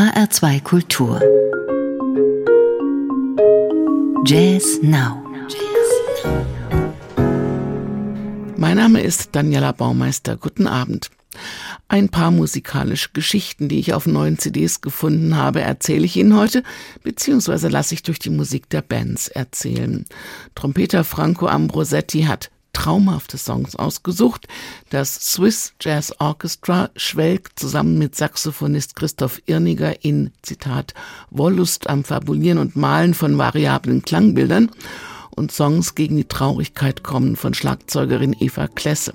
HR2 Kultur. Jazz Now. Mein Name ist Daniela Baumeister. Guten Abend. Ein paar musikalische Geschichten, die ich auf neuen CDs gefunden habe, erzähle ich Ihnen heute, beziehungsweise lasse ich durch die Musik der Bands erzählen. Trompeter Franco Ambrosetti hat traumhafte Songs ausgesucht. Das Swiss Jazz Orchestra schwelgt zusammen mit Saxophonist Christoph Irniger in, Zitat, Wollust am Fabulieren und Malen von variablen Klangbildern und Songs gegen die Traurigkeit kommen von Schlagzeugerin Eva Klesse.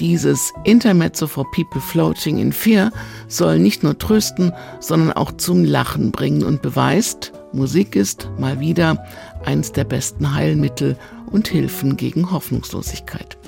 Dieses Intermezzo for People Floating in Fear soll nicht nur trösten, sondern auch zum Lachen bringen und beweist, Musik ist mal wieder eines der besten Heilmittel und Hilfen gegen Hoffnungslosigkeit.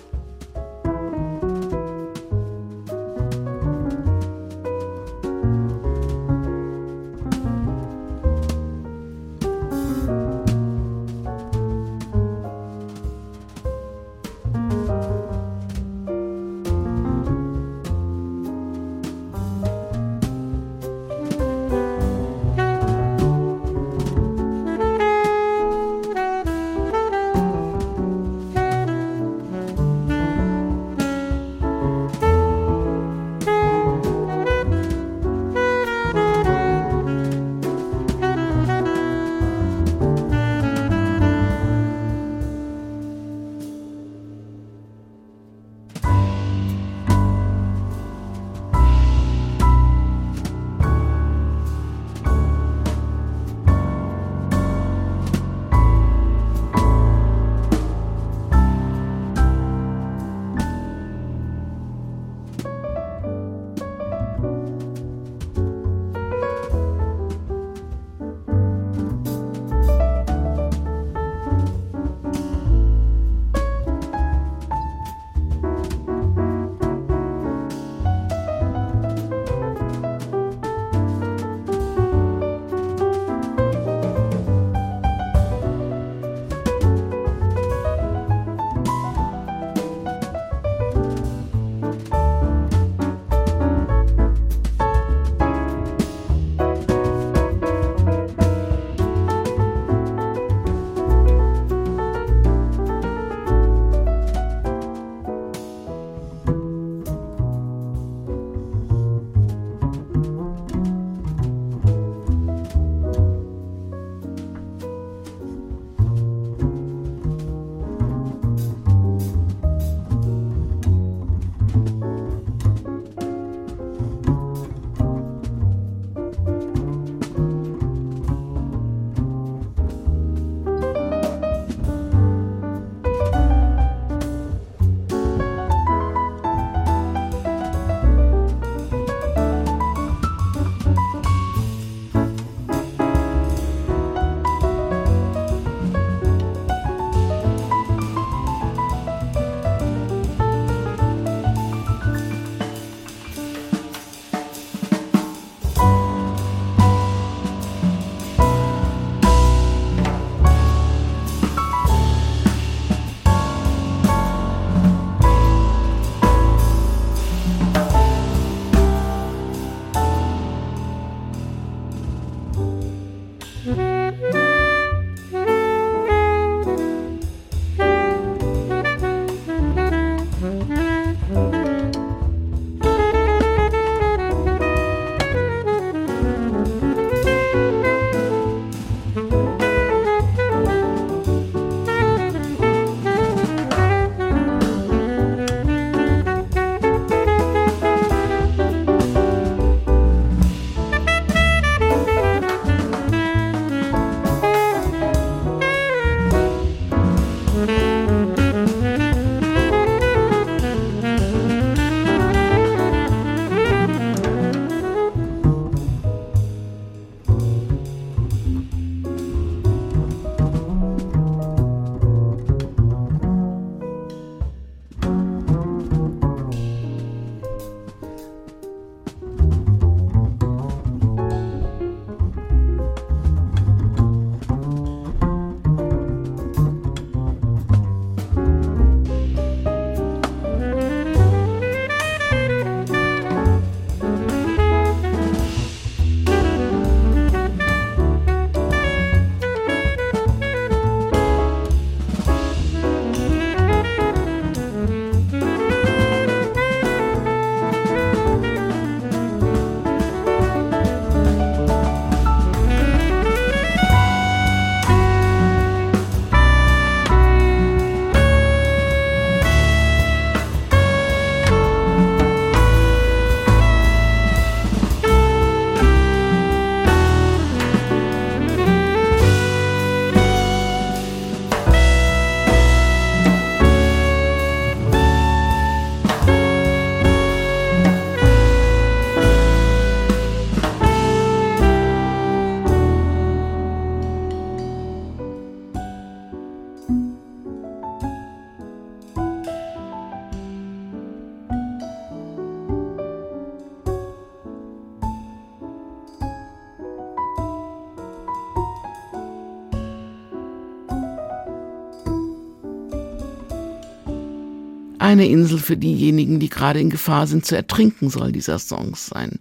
Eine Insel für diejenigen, die gerade in Gefahr sind zu ertrinken, soll dieser Song sein.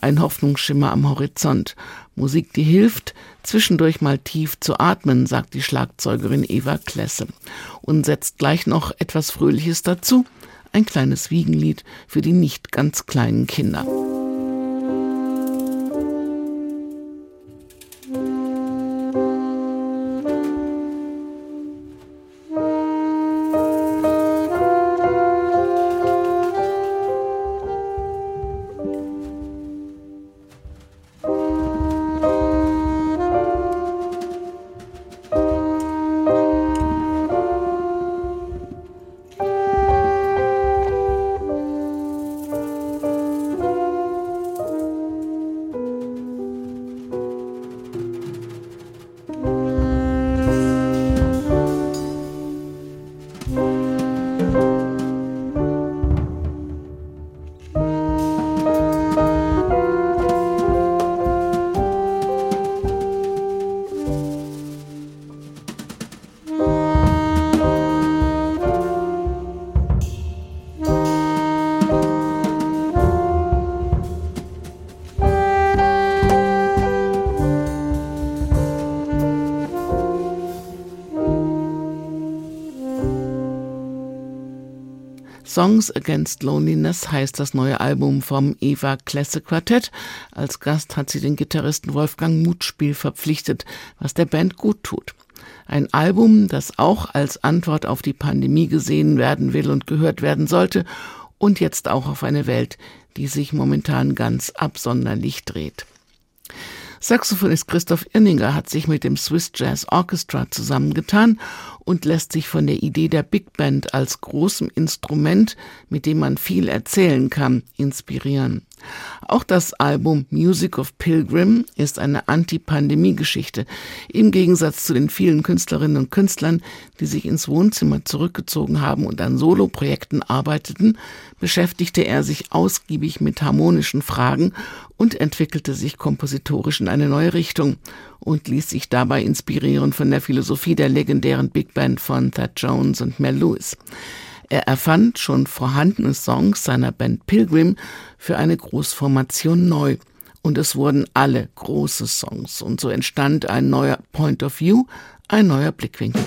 Ein Hoffnungsschimmer am Horizont. Musik, die hilft, zwischendurch mal tief zu atmen, sagt die Schlagzeugerin Eva Klesse und setzt gleich noch etwas Fröhliches dazu. Ein kleines Wiegenlied für die nicht ganz kleinen Kinder. Songs Against Loneliness heißt das neue Album vom Eva Klesse Quartett. Als Gast hat sie den Gitarristen Wolfgang Mutspiel verpflichtet, was der Band gut tut. Ein Album, das auch als Antwort auf die Pandemie gesehen werden will und gehört werden sollte und jetzt auch auf eine Welt, die sich momentan ganz absonderlich dreht. Saxophonist Christoph Irninger hat sich mit dem Swiss Jazz Orchestra zusammengetan und lässt sich von der Idee der Big Band als großem Instrument, mit dem man viel erzählen kann, inspirieren. Auch das Album Music of Pilgrim ist eine Anti-Pandemie-Geschichte. Im Gegensatz zu den vielen Künstlerinnen und Künstlern, die sich ins Wohnzimmer zurückgezogen haben und an Soloprojekten arbeiteten, beschäftigte er sich ausgiebig mit harmonischen Fragen und entwickelte sich kompositorisch in eine neue Richtung und ließ sich dabei inspirieren von der Philosophie der legendären Big Band von Thad Jones und Mel Lewis. Er erfand schon vorhandene Songs seiner Band Pilgrim für eine Großformation neu. Und es wurden alle große Songs. Und so entstand ein neuer Point of View, ein neuer Blickwinkel.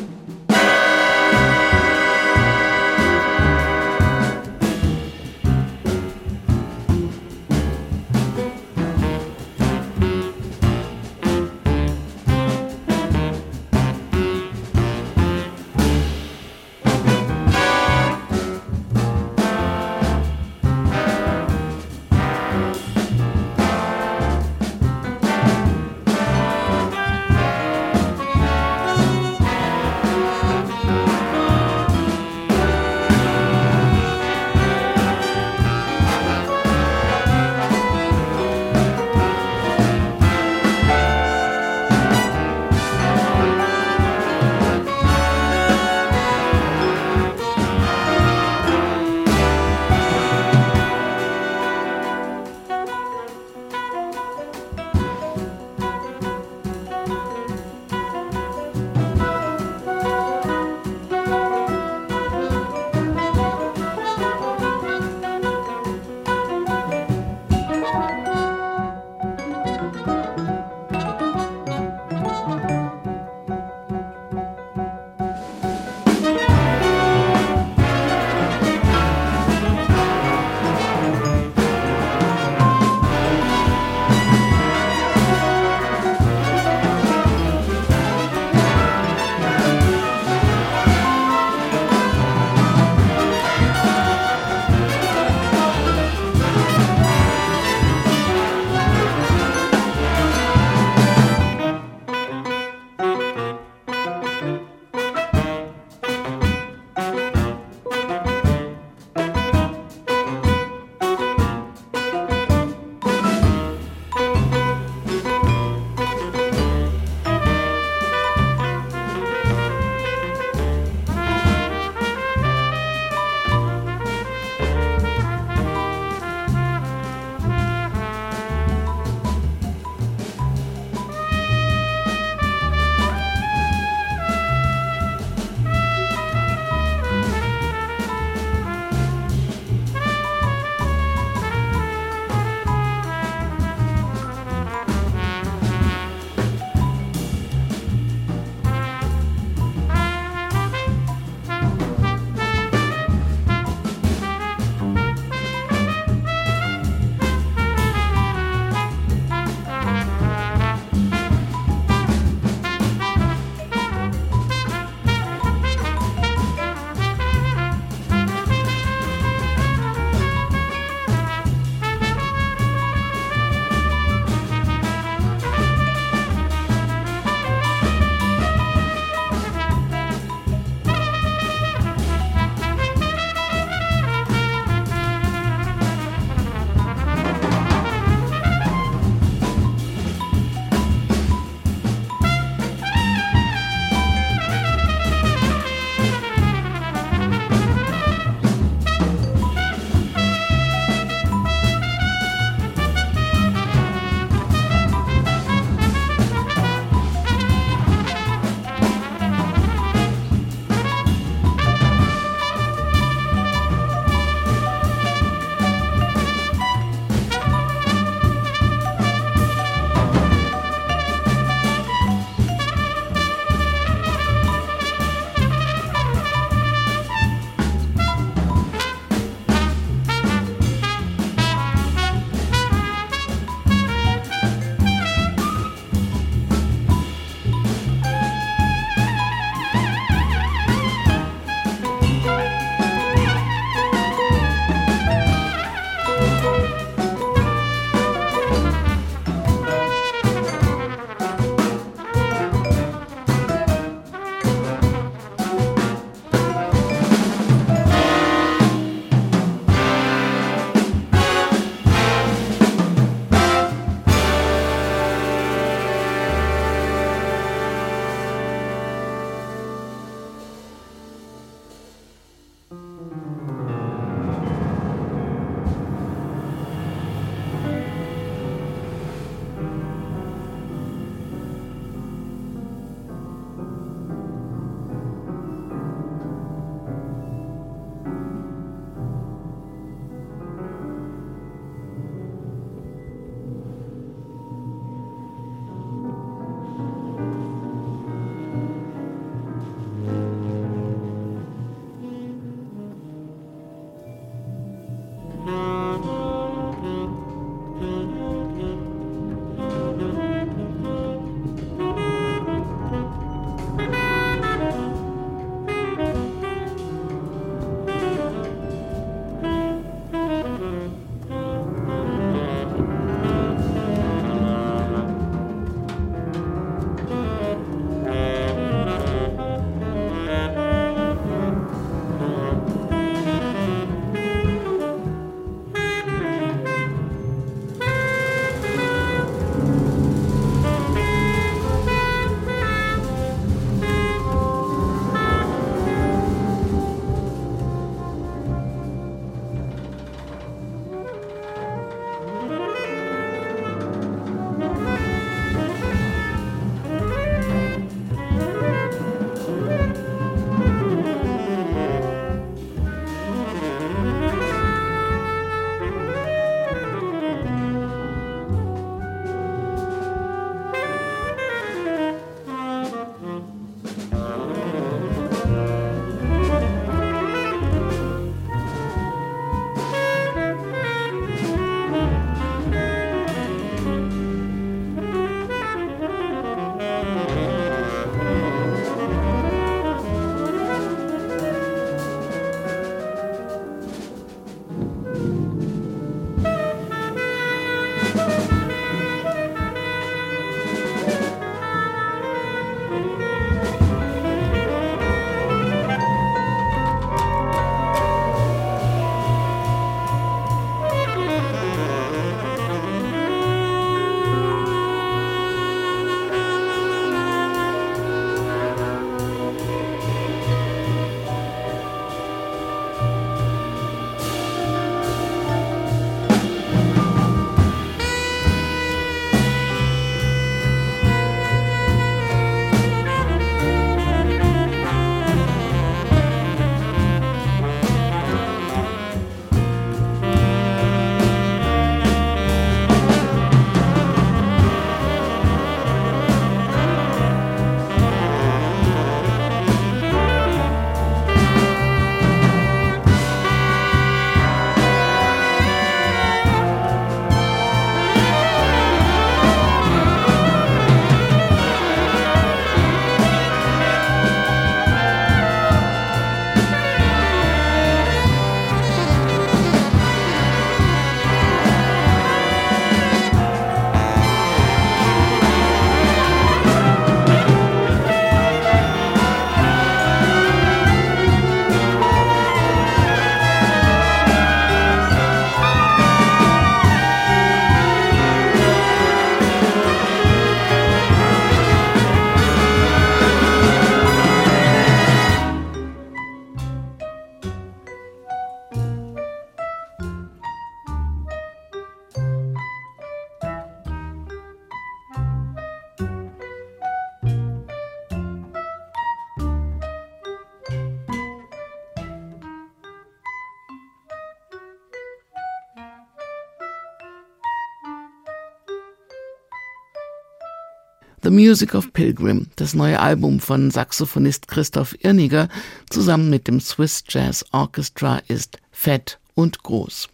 The Music of Pilgrim, das neue Album von Saxophonist Christoph Irniger zusammen mit dem Swiss Jazz Orchestra, ist fett und groß.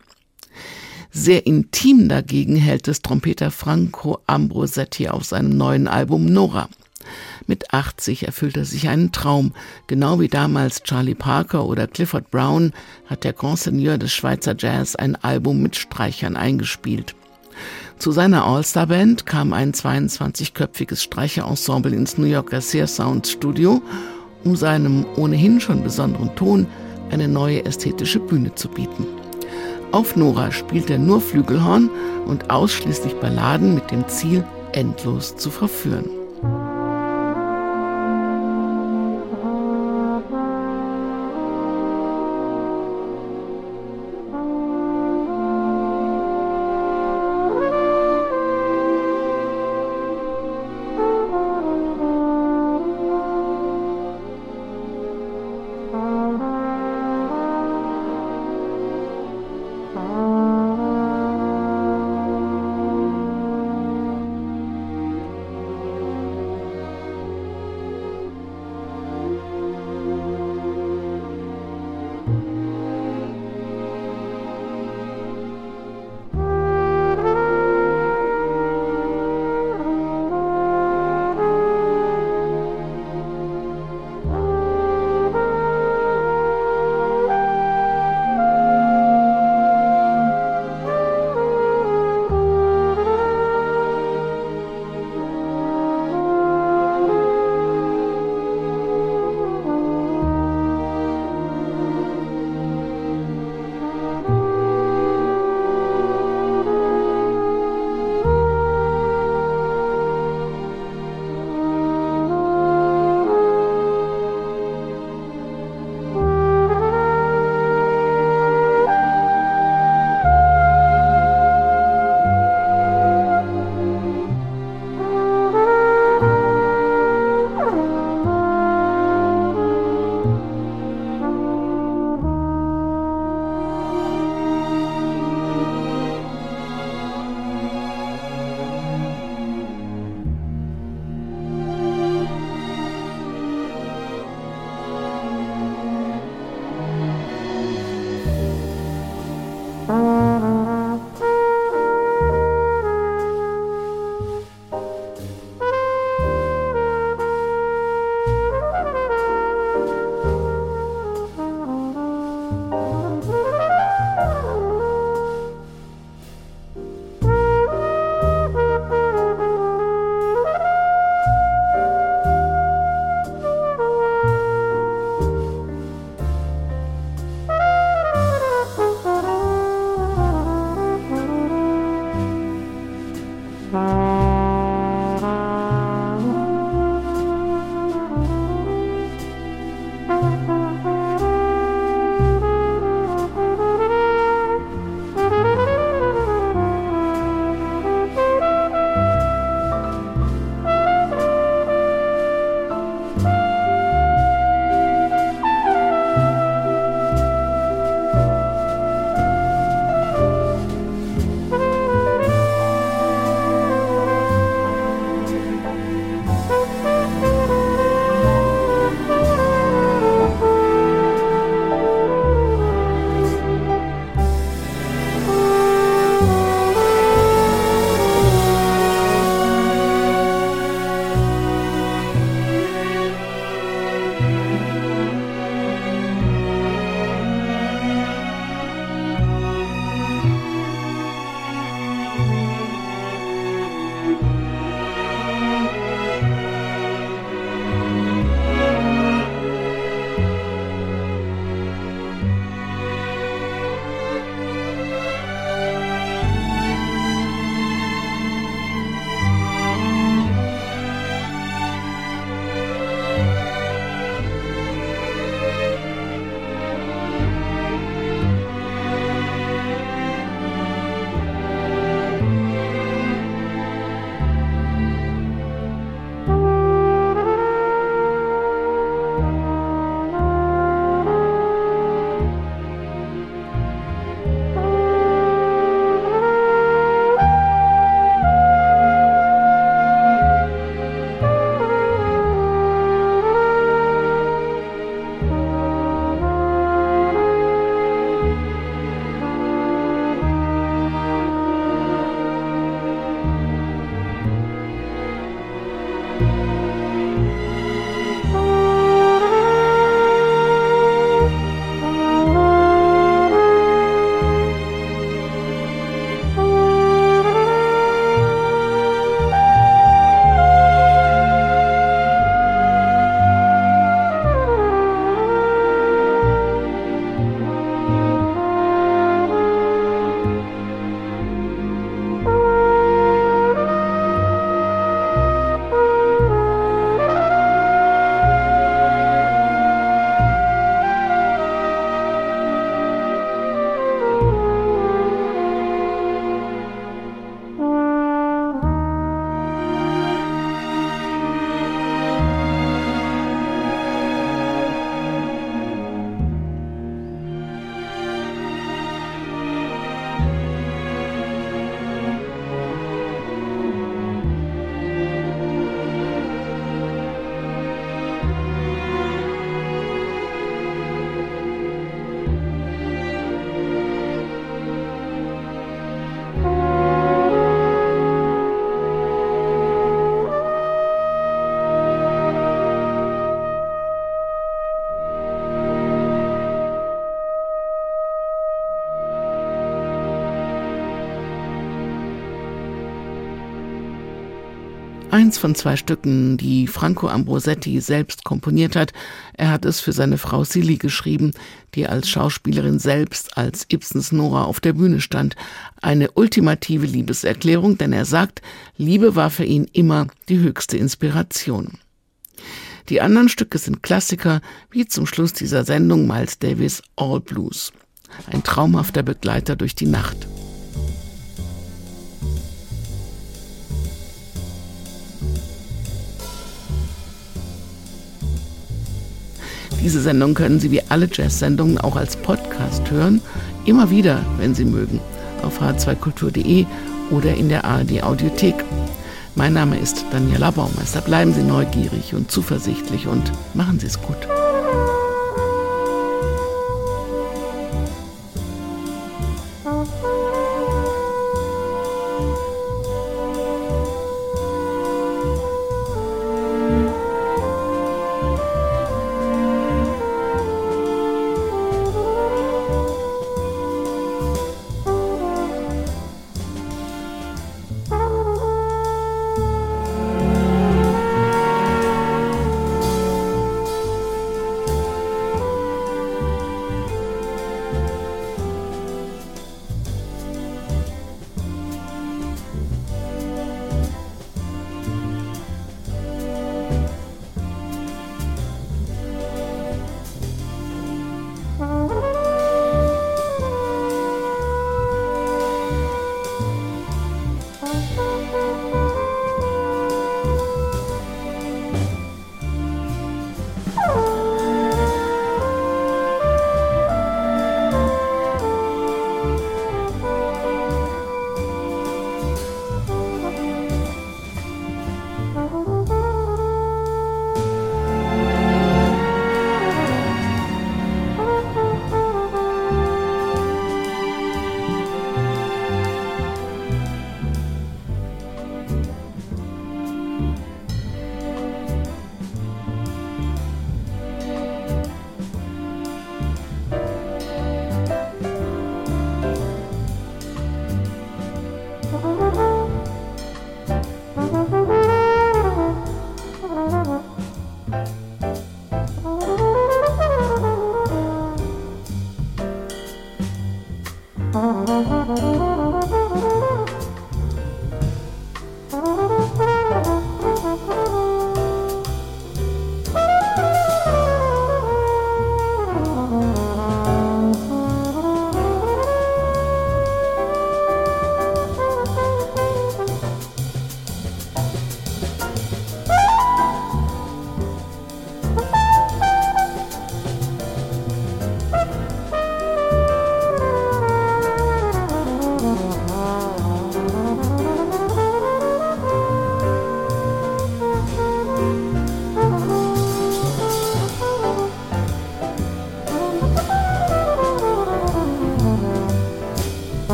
Sehr intim dagegen hält es Trompeter Franco Ambrosetti auf seinem neuen Album Nora. Mit 80 erfüllt er sich einen Traum. Genau wie damals Charlie Parker oder Clifford Brown hat der Grand Seigneur des Schweizer Jazz ein Album mit Streichern eingespielt. Zu seiner All-Star-Band kam ein 22-köpfiges Streicherensemble ins New Yorker Sear Sound Studio, um seinem ohnehin schon besonderen Ton eine neue ästhetische Bühne zu bieten. Auf Nora spielt er nur Flügelhorn und ausschließlich Balladen mit dem Ziel, endlos zu verführen. Eins von zwei Stücken, die Franco Ambrosetti selbst komponiert hat. Er hat es für seine Frau Silly geschrieben, die als Schauspielerin selbst als Ibsens Nora auf der Bühne stand. Eine ultimative Liebeserklärung, denn er sagt, Liebe war für ihn immer die höchste Inspiration. Die anderen Stücke sind Klassiker, wie zum Schluss dieser Sendung Miles Davis All Blues. Ein traumhafter Begleiter durch die Nacht. Diese Sendung können Sie wie alle Jazz-Sendungen auch als Podcast hören, immer wieder, wenn Sie mögen, auf h2kultur.de oder in der ARD Audiothek. Mein Name ist Daniela Baumeister. Bleiben Sie neugierig und zuversichtlich und machen Sie es gut.